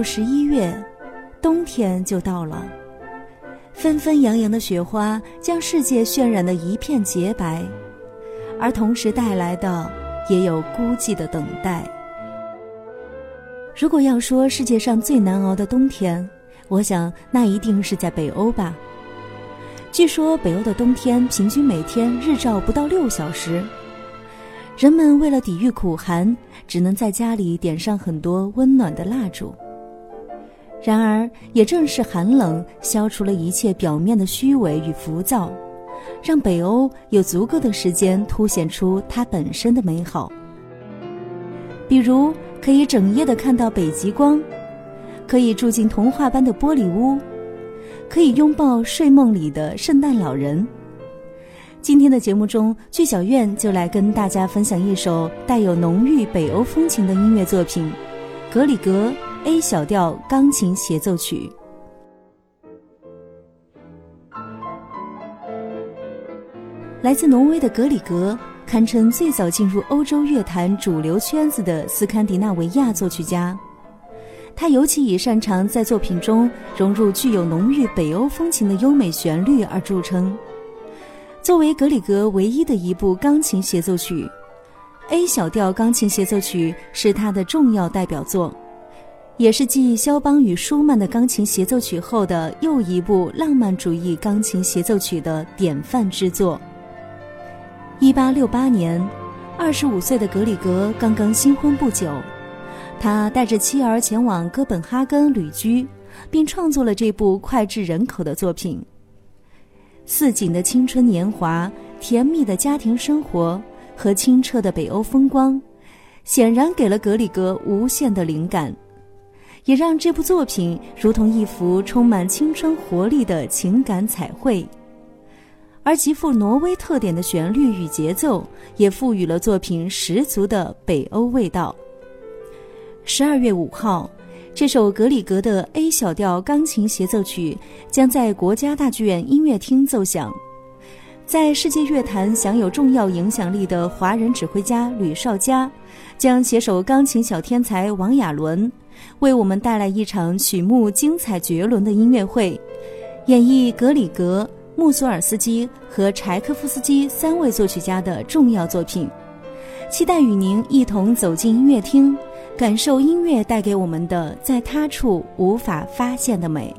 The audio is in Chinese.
入十一月，冬天就到了。纷纷扬扬的雪花将世界渲染的一片洁白，而同时带来的也有孤寂的等待。如果要说世界上最难熬的冬天，我想那一定是在北欧吧。据说北欧的冬天平均每天日照不到六小时，人们为了抵御苦寒，只能在家里点上很多温暖的蜡烛。然而，也正是寒冷消除了一切表面的虚伪与浮躁，让北欧有足够的时间凸显出它本身的美好。比如，可以整夜的看到北极光，可以住进童话般的玻璃屋，可以拥抱睡梦里的圣诞老人。今天的节目中，剧小院就来跟大家分享一首带有浓郁北欧风情的音乐作品《格里格》。A 小调钢琴协奏曲，来自挪威的格里格，堪称最早进入欧洲乐坛主流圈子的斯堪的纳维亚作曲家。他尤其以擅长在作品中融入具有浓郁北欧风情的优美旋律而著称。作为格里格唯一的一部钢琴协奏曲，A 小调钢琴协奏曲是他的重要代表作。也是继肖邦与舒曼的钢琴协奏曲后的又一部浪漫主义钢琴协奏曲的典范之作。一八六八年，二十五岁的格里格刚刚新婚不久，他带着妻儿前往哥本哈根旅居，并创作了这部脍炙人口的作品。似锦的青春年华、甜蜜的家庭生活和清澈的北欧风光，显然给了格里格无限的灵感。也让这部作品如同一幅充满青春活力的情感彩绘，而极富挪威特点的旋律与节奏，也赋予了作品十足的北欧味道。十二月五号，这首格里格的 A 小调钢琴协奏曲将在国家大剧院音乐厅奏响。在世界乐坛享有重要影响力的华人指挥家吕绍佳，将携手钢琴小天才王亚伦。为我们带来一场曲目精彩绝伦的音乐会，演绎格里格、穆索尔斯基和柴科夫斯基三位作曲家的重要作品。期待与您一同走进音乐厅，感受音乐带给我们的在他处无法发现的美。